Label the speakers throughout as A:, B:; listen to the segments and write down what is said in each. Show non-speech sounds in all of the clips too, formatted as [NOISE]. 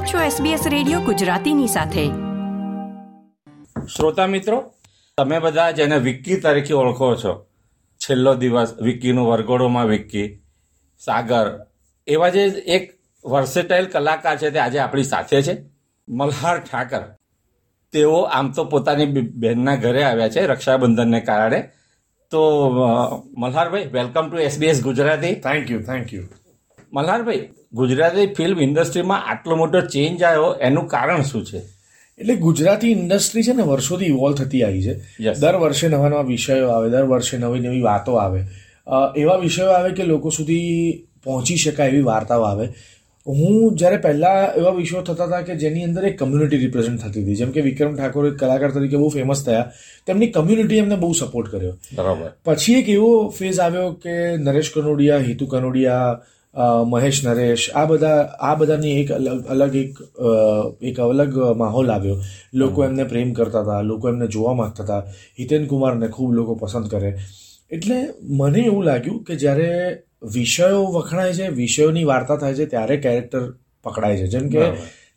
A: આપ છો SBS radio ગુજરાતીની સાથે.
B: શ્રોતા મિત્રો તમે બધા જેને વિક્કી તરીકે ઓળખો છો છેલ્લો દિવસ વિક્કીનું વરઘોડોમાં વિક્કી સાગર એવા જે એક વર્સેટાઇલ કલાકાર છે તે આજે આપણી સાથે છે મલ્હાર ઠાકર. તેઓ આમ તો પોતાની બહેનના ઘરે આવ્યા છે રક્ષાબંધનને કારણે. તો મલ્હારભાઈ welcome to SBS Gujarati.
C: Thank you thank you
B: મલ્હારભાઈ Gujarati film ઇન્ડસ્ટ્રીમાં આટલો મોટો ચેન્જ આવ્યો એનું કારણ શું છે?
C: એટલે ગુજરાતી ઇન્ડસ્ટ્રી છે ને વર્ષોથી ઇવોલ્વ થતી આવી છે. દર વર્ષે નવા નવા વિષયો આવે દર વર્ષે નવી નવી વાતો આવે. એવા વિષયો આવે કે લોકો સુધી પહોંચી શકાય એવી વાર્તાઓ આવે. હું જ્યારે પહેલાં એવા વિષયો થતા હતા કે જેની અંદર એક કમ્યુનિટી રિપ્રેઝેન્ટ થતી હતી. જેમ કે વિક્રમ ઠાકોર એક કલાકાર તરીકે બહુ ફેમસ થયા. તેમની કમ્યુનિટી એમને બહુ સપોર્ટ કર્યો.
B: બરાબર.
C: પછી એક એવો ફેઝ આવ્યો કે નરેશ કનોડિયા હિતુ કનોડિયા મહેશ નરેશ આ બધા આ બધાની એક અલગ અલગ એક એક અલગ માહોલ આવ્યો. લોકો એમને પ્રેમ કરતા હતા લોકો એમને જોવા માંગતા હતા. હિતેન કુમારને ખૂબ લોકો પસંદ કરે. એટલે મને એવું લાગ્યું કે જ્યારે વિષયો વખણાય છે વિષયોની વાર્તા થાય છે ત્યારે કેરેક્ટર પકડાય છે. જેમ કે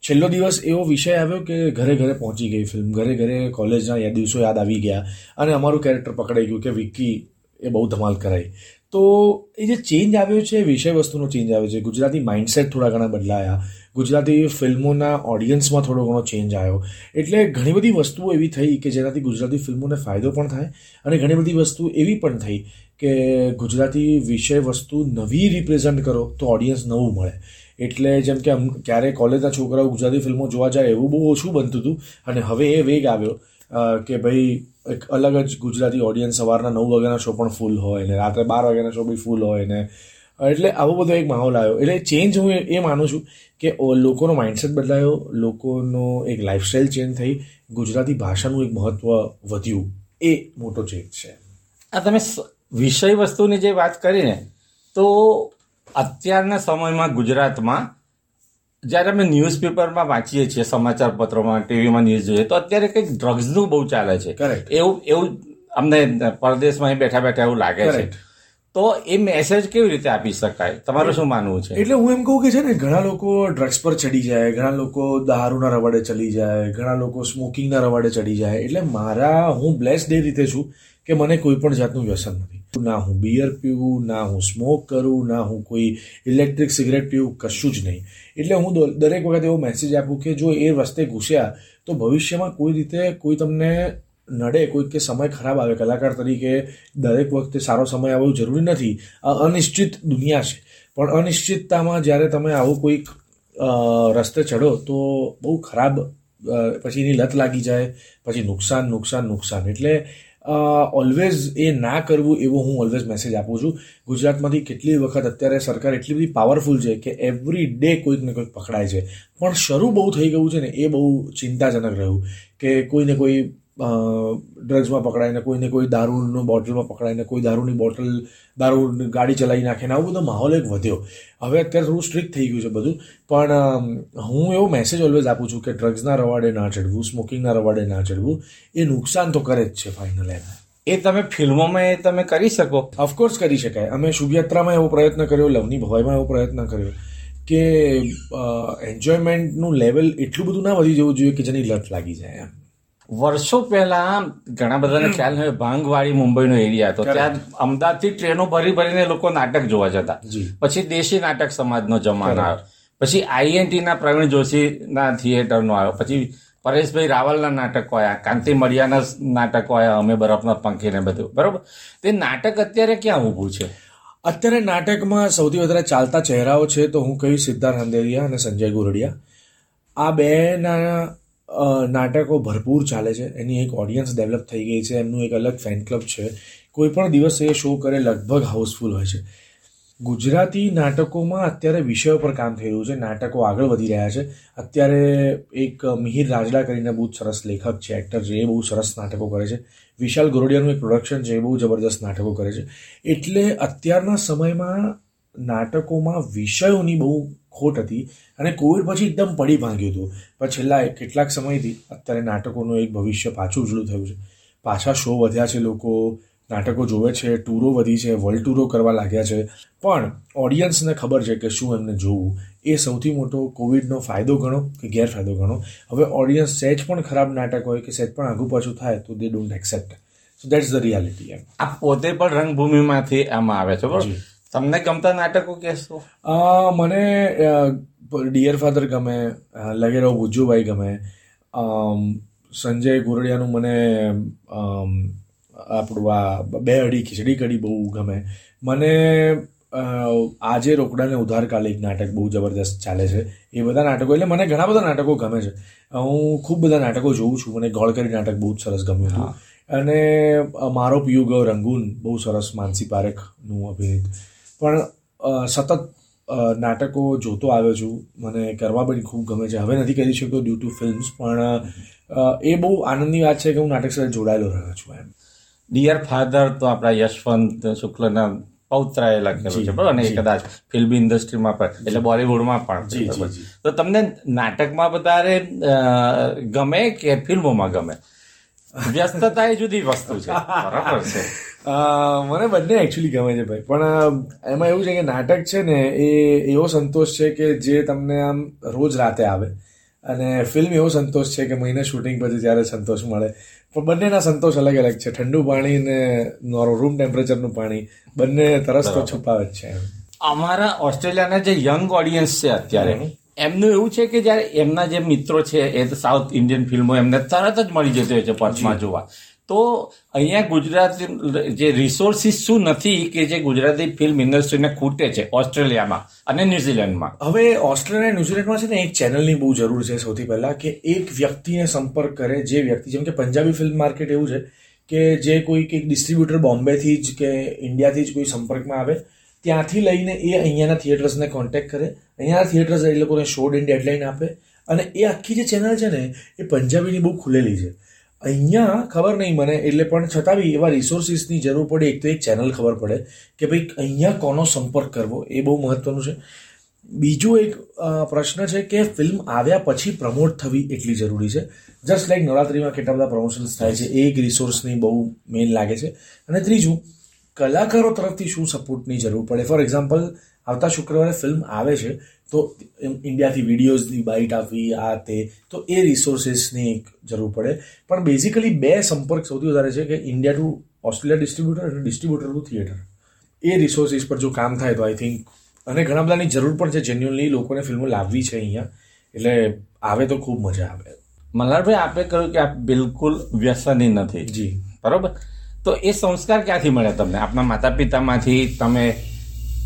C: છેલ્લો દિવસ એવો વિષય આવ્યો કે ઘરે ઘરે પહોંચી ગઈ ફિલ્મ ઘરે ઘરે કોલેજના દિવસો યાદ આવી ગયા અને અમારું કેરેક્ટર પકડાઈ ગયું કે વિક્કી એ બહુ ધમાલ કરાઈ. તો એ જે ચેન્જ આવ્યો છે વિષય વસ્તુનો ચેન્જ આવ્યો છે. ગુજરાતી માઇન્ડસેટ થોડા ઘણા બદલાયા. ગુજરાતી ફિલ્મોના ઓડિયન્સમાં થોડો ઘણો ચેન્જ આવ્યો. એટલે ઘણી બધી વસ્તુઓ એવી થઈ કે જેનાથી ગુજરાતી ફિલ્મોને ફાયદો પણ થાય અને ઘણી બધી વસ્તુ એવી પણ થઈ કે ગુજરાતી વિષય વસ્તુ નવી રિપ્રેઝન્ટ કરો તો ઓડિયન્સ નવું મળે. એટલે જેમ કે ક્યારે કોલેજના છોકરાઓ ગુજરાતી ફિલ્મો જોવા જાય એવું બહુ ઓછું બનતું હતું અને હવે એ વેગ આવ્યો કે ભાઈ એક અલગ જ ગુજરાતી ઓડિયન્સ સવારના નવ વાગ્યાના શો પણ ફૂલ હોય ને રાત્રે બાર વાગ્યાના શો બી ફૂલ હોય ને. એટલે આવો બધો એક માહોલ આવ્યો. એટલે ચેન્જ હું એ- માનું છું કે લોકોનો માઇન્ડસેટ બદલાયો, લોકોનો એક લાઈફસ્ટાઈલ ચેન્જ થઈ, ગુજરાતી ભાષાનું એક મહત્વ વધ્યું. એ મોટો ચેન્જ છે.
B: આ તમે વિષય વસ્તુની જે વાત કરીને તો અત્યારના સમયમાં ગુજરાતમાં જ્યારે અમે ન્યૂઝપેપરમાં વાંચીએ છીએ સમાચાર પત્રોમાં ટીવીમાં ન્યૂઝ જોઈએ તો અત્યારે કંઈક ડ્રગ્સનું બહુ ચાલે છે. એવું એવું અમને પરદેશમાં બેઠા બેઠા એવું લાગે છે. તો એ મેસેજ કેવી રીતે આપી શકાય? તમારું શું માનવું છે?
C: એટલે હું એમ કહું કે છે ને ઘણા લોકો ડ્રગ્સ પર ચડી જાય ઘણા લોકો દારૂના રવાડે ચડી જાય ઘણા લોકો સ્મોકિંગના રવાડે ચડી જાય. એટલે મારા હું બ્લેસ્ડ એ રીતે છું કે મને કોઈ પણ જાતનું વ્યસન નથી. ના હું બિયર પીવું, ના હું સ્મોક કરું, ના હું કોઈ ઇલેક્ટ્રિક સિગરેટ પીવું, કશું જ નહીં. એટલે હું દરેક વખત એવો મેસેજ આપું કે જો એ રસ્તે ઘૂસ્યા, તો ભવિષ્યમાં કોઈ રીતે કોઈ તમને નડે, કોઈ કે સમય ખરાબ આવે. કલાકાર તરીકે દરેક વખતે સારો સમય આવવો જરૂરી નથી. આ અનિશ્ચિત દુનિયા છે. પણ અનિશ્ચિતતામાં જ્યારે તમે આવો કોઈક રસ્તે ચડો, તો બહુ ખરાબ પછી એની લત લાગી જાય, પછી નુકસાન નુકસાન નુકસાન. એટલે ઓલવેઝ એ ના કરવું એવો હું ઓલવેઝ મેસેજ આપું છું. ગુજરાતમાંથી કેટલી વખત અત્યારે સરકાર એટલી બધી પાવરફુલ છે કે એવરી ડે કોઈક ને કોઈક પકડાય છે. પણ શરૂ બહુ થઈ ગયું છે ને એ બહુ ચિંતાજનક રહ્યું કે કોઈને કોઈ ડ્રગ્સમાં પકડાઈને કોઈને કોઈ દારૂનો બોટલમાં પકડાઈને કોઈ દારૂની બોટલ દારૂ ગાડી ચલાવી નાખીને આવું બધો માહોલ એક વધ્યો. હવે અત્યારે થોડું સ્ટ્રિક્ટ થઈ ગયું છે બધું. પણ હું એવો મેસેજ ઓલવેઝ આપું છું કે ડ્રગ્સના રવાડે ના ચડવું સ્મોકિંગના રવાડે ના ચડવું એ નુકસાન તો કરે જ છે ફાઇનલ એમ.
B: એ તમે ફિલ્મોમાં એ તમે કરી શકો.
C: ઓફકોર્સ કરી શકાય. અમે શુભયાત્રામાં એવો પ્રયત્ન કર્યો લવની ભવાઈમાં એવો પ્રયત્ન કર્યો કે એન્જોયમેન્ટનું લેવલ એટલું બધું ના વધી જવું જોઈએ કે જેની લત લાગી જાય એમ.
B: વર્ષો પહેલા ઘણા બધાને ખ્યાલ હોય ભાંગવાડી મુંબઈનો એરિયા હતો. ત્યાં અમદાવાદથી ટ્રેનો ભરી ભરીને લોકો નાટક જોવા જતા. પછી દેશી નાટક સમાજનો જમાનો આવ્યો. પછી આઈએનટી ના પ્રવીણ જોશીના થિયેટરનો આવ્યો. પછી પરેશભાઈ રાવલના નાટકો આવ્યા કાંતિ મળિયાના નાટકો આવ્યા અમે બરફના પંખી ને બધું. બરોબર? તે નાટક અત્યારે ક્યાં ઊભું છે?
C: અત્યારે નાટકમાં સૌથી વધારે ચાલતા ચહેરાઓ છે તો હું કહીશ સિદ્ધાર્થ હંદેરિયા અને સંજય ગોરડિયા. આ બેના નાટકો ભરપૂર ચાલે છે. એની એક ઓડિયન્સ ડેવલપ થઈ ગઈ છે. એમનું એક અલગ ફેન ક્લબ છે. કોઈ પણ દિવસ એ શો કરે લગભગ હાઉસફુલ હોય છે. ગુજરાતી નાટકોમાં અત્યારે વિષયો પર કામ થઈ રહ્યું છે. નાટકો આગળ વધી રહ્યા છે. અત્યારે એક મિહિર રાજડા કરીને બહુ સરસ લેખક છે એક્ટર છે. એ બહુ સરસ નાટકો કરે છે. વિશાલ ગોરડિયાનું એક પ્રોડક્શન છે. એ બહુ જબરદસ્ત નાટકો કરે છે. એટલે અત્યારના સમયમાં નાટકોમાં વિષયોની બહુ ખોટ હતી અને કોવિડ પછી એકદમ પડી ભાંગ્યું હતું. પણ છેલ્લા કેટલાક સમયથી અત્યારે નાટકોનું એક ભવિષ્ય પાછું ઉજળું થયું છે. પાછા શો વધ્યા છે લોકો નાટકો જોવે છે ટૂરો વધી છે વર્લ્ડ ટૂરો કરવા લાગ્યા છે. પણ ઓડિયન્સને ખબર છે કે શું એમને જોવું. એ સૌથી મોટો કોવિડનો ફાયદો ગણો કે ગેરફાયદો ગણો? હવે ઓડિયન્સ સહેજ પણ ખરાબ નાટક હોય કે સહેજ પણ આગુ પાછું થાય તો they don't accept so that's the reality એમ.
B: આ પોતે પણ રંગભૂમિમાંથી આમાં આવે છે બરોબર. તમને ગમતા નાટકો કહેશો?
C: મને ડિયર ફાધર ગમે અ, લગેરો બુજ્જુભાઈ ગમે. સંજય ગોરડિયાનું મને આપણું આ બે અડી ખીચડી કઢી બહુ ગમે. મને આજે રોકડાને ઉધાર કાલે એક નાટક બહુ જબરદસ્ત ચાલે છે. એ બધા નાટકો એટલે મને ઘણા બધા નાટકો ગમે છે. હું ખૂબ બધા નાટકો જોઉં છું. મને ગોળકરી નાટક બહુ જ સરસ ગમ્યું હતું. અને મારો પિયુગ રંગૂન બહુ સરસ માનસી પારેખનું અભિનીત પણ સતત નાટકો જોતો આવ્યો છું. મને કરવા પણ ખૂબ ગમે છે. હવે નથી કરી શકતો ડ્યુ ટુ ફિલ્મ્સ પણ એ બહુ આનંદની વાત છે કે હું નાટક સાથે જોડાયેલો રહ્યો છું એમ.
B: ડિયર ફાધર તો આપણા યશવંત શુક્લના પૌત્રાએ લખેલું છે બરાબર અને કદાચ ફિલ્મ ઇન્ડસ્ટ્રીમાં પણ એટલે બોલિવૂડમાં પણ. તો તમને નાટકમાં વધારે ગમે કે ફિલ્મોમાં ગમે? વ્યસ્તતા એ જુદી વસ્તુ છે. બરાબર છે.
C: મને બંને એકચ્યુઅલી ગમે છે ભાઈ. પણ એમાં એવું છે કે નાટક છે ને એ એવો સંતોષ છે કે જે તમને આમ રોજ રાતે આવે. અને ફિલ્મ એવો સંતોષ છે કે મહિને શૂટિંગ પછી જ્યારે સંતોષ મળે. પણ બંનેના સંતોષ અલગ અલગ છે. ઠંડુ પાણી ને રૂમ ટેમ્પરેચરનું પાણી બંને તરસ તો છુપાવે જ છે.
B: અમારા ઓસ્ટ્રેલિયાના જે યંગ ઓડિયન્સ છે અત્યારે એમનું એવું છે કે જયારે એમના જે મિત્રો છે એ તો સાઉથ ઇન્ડિયન ફિલ્મો એમને તરત જ મળી જતી હોય છે પર્ચમાં જોવા. તો અહીંયા ગુજરાતી જે રિસોર્સિસ શું નથી કે જે ગુજરાતી ફિલ્મ ઇન્ડસ્ટ્રીને ખૂટે છે ઓસ્ટ્રેલિયામાં અને ન્યુઝીલેન્ડમાં?
C: હવે ઓસ્ટ્રેલિયા અને ન્યુઝીલેન્ડમાં છે ને એક ચેનલની બહુ જરૂર છે સૌથી પહેલા કે એક વ્યક્તિને સંપર્ક કરે જે વ્યક્તિ જેમ કે પંજાબી ફિલ્મ માર્કેટ એવું છે કે જે કોઈ એક ડિસ્ટ્રીબ્યુટર બોમ્બેથી જ કે ઇન્ડિયાથી જ કોઈ સંપર્કમાં આવે ત્યાંથી લઈને એ અહીંયાના થિયેટર્સને કોન્ટેક્ટ કરે. અહીંયાના થિયેટર્સ એ લોકોને શો ડેટ ડેડલાઇન આપે. અને એ આખી જે ચેનલ છે ને, એ પંજાબીની બહુ ખુલેલી છે. અહીંયા ખબર નહીં મને, એટલે પણ છતાં બી એવા રિસોર્સિસની જરૂર પડે, એક તો એક ચેનલ ખબર પડે કે ભાઈ અહીંયા કોનો સંપર્ક કરવો, એ બહુ મહત્વનું છે. બીજો એક પ્રશ્ન છે કે ફિલ્મ આવ્યા પછી પ્રમોટ થવી એટલી જરૂરી છે? જસ્ટ લાઈક નવરાત્રિમાં કેટલા બધા પ્રમોશન્સ થાય છે, એ એક રિસોર્સની બહુ મેઇન લાગે છે. અને ત્રીજું કલાકારો તરફથી શું સપોર્ટની જરૂર પડે? ફોર એક્ઝામ્પલ આવતા શુક્રવારે ફિલ્મ આવે છે તો ઇન્ડિયાથી વિડીયોઝની બાઇટ આપવી આ તે તો એ રિસોર્સિસની એક જરૂર પડે. પણ બેઝિકલી બે સંપર્ક સૌથી વધારે છે કે ઇન્ડિયા ટુ ઓસ્ટ્રેલિયા ડિસ્ટ્રીબ્યુટર અને ડિસ્ટ્રીબ્યુટર ટુ થિયેટર એ રિસોર્સિસ પર જો કામ થાય તો આઈ થિંક અને ઘણા બધાની જરૂર પણ છે જેન્યુઅનલી લોકોને ફિલ્મો લાવવી છે અહીંયા. એટલે આવે તો ખૂબ મજા આવે.
B: મલ્હારભાઈ આપે કહ્યું કે આપ બિલકુલ વ્યસની નથી.
C: જી.
B: બરોબર? તો એ સંસ્કાર ક્યાંથી મળ્યા તમને? આપના માતા પિતામાંથી તમે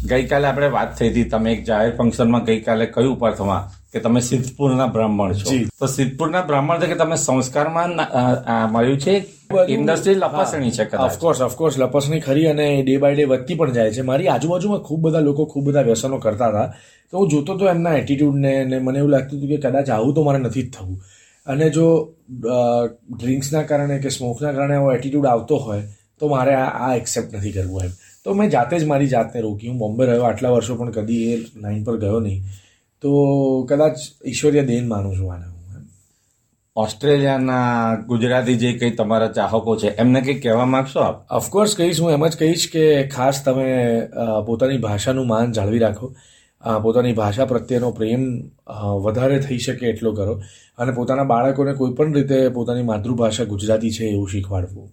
B: ગઈકાલે આપણે વાત થઈ હતી તમે એક જાહેર ફંક્શનમાં ગઈકાલે કહ્યું પ્રથમા? કે તમે સિદ્ધપુરના બ્રાહ્મણ છો. તો સિદ્ધપુરના બ્રાહ્મણ તરીકે તમે સંસ્કારમાં મળ્યું છે? ઇન્ડસ્ટ્રી લપાસણી છે
C: ઓફકોર્સ ઓફકોર્સ લપસણી ખરી અને ડે બાય ડે વધતી પણ જાય છે. મારી આજુબાજુમાં ખૂબ બધા લોકો ખૂબ બધા વ્યસનો કરતા હતા. તો હું જોતો તો એમના એટીટ્યુડને મને એવું લાગતું હતું કે કદાચ આવું તો મારે નથી જ થવું. અને જો ડ્રિંક્સના કારણે કે સ્મોકના કારણે એવો એટીટ્યૂડ આવતો હોય તો મારે આ એક્સેપ્ટ નથી કરવું એમ. તો મેં જાતે જ મારી જાતને રોકી. હું બોમ્બે રહ્યો આટલા વર્ષો પણ કદી એ લાઈન પર ગયો નહીં. તો કદાચ ઈશ્વરીય દેન માનું છું આને હું એમ.
B: ઓસ્ટ્રેલિયાના ગુજરાતી જે કંઈ તમારા ચાહકો છે એમને કંઈ કહેવા માગશો આપ?
C: ઓફકોર્સ કહીશ હું એમ જ કહીશ કે ખાસ તમે પોતાની ભાષાનું માન જાળવી રાખો. પોતાની ભાષા પ્રત્યેનો પ્રેમ વધારે થઈ શકે એટલો કરો. અને પોતાના બાળકોને કોઈ પણ રીતે પોતાની માતૃભાષા ગુજરાતી છે એવું શીખવાડવું.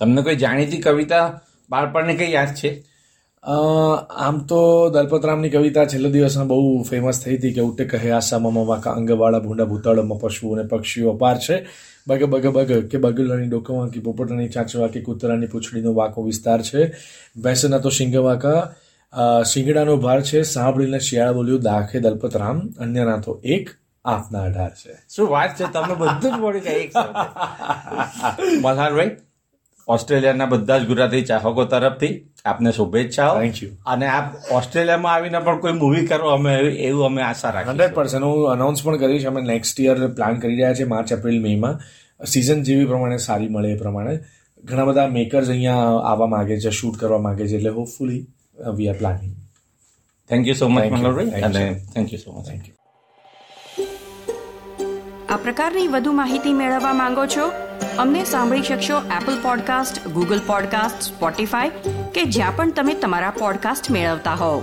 B: તમને કોઈ જાણીતી કવિતા બાળપણને કઈ યાદ છે?
C: આમ તો દલપતરામની કવિતા છેલ્લા દિવસમાં બહુ ફેમસ થઈ હતી કે ઉટે કહે આસામાં અંગવાળા ભૂંડા ભૂતાળોમાં પશુઓ અને પક્ષીઓ અપાર છે. બગ બગ બગ કે બગલાની ડોકવા કે પોપટાની ચાંચવા કે કૂતરાની પૂંછડીનો વાંકો વિસ્તાર છે. ભેંસના તો શિંગવાકા શિંગડાનો ભાર છે સાંભળીને શિયાળ બોલ્યું દાખે દલપતરામ અન્ય નાથો એક આપના અઢાર છે.
B: શું વાત છે? તમને બધું જ મળી જાય [LAUGHS] મલ્હારભાઈ ઓસ્ટ્રેલિયાના બધા જ ગુજરાતી ચાહકો તરફથી આપને શુભેચ્છાઓ.
C: થેન્ક યુ
B: અને આપ ઓસ્ટ્રેલિયામાં આવીને પણ કોઈ મૂવી કરો અમે એવું અમે આશા
C: હંડ્રેડ
B: રાખીએ
C: પર્સન્ટ હું અનાઉન્સ પણ કરીશ અમે નેક્સ્ટ યર પ્લાન કરી રહ્યા છે માર્ચ એપ્રિલ મેમાં સિઝન જેવી પ્રમાણે સારી મળે એ પ્રમાણે. ઘણા બધા મેકર્સ અહીંયા આવવા માગે છે શૂટ કરવા માગે છે એટલે hopefully we are planning
B: thank you so much અને thank you so much
C: thank you
A: આ પ્રકારની વધુ માહિતી મેળવવા માંગો છો? અમને સાંભળી શકશો Apple podcast Google podcast Spotify કે જ્યાં પણ તમે તમારા પોડકાસ્ટ મેળવતા હોવ.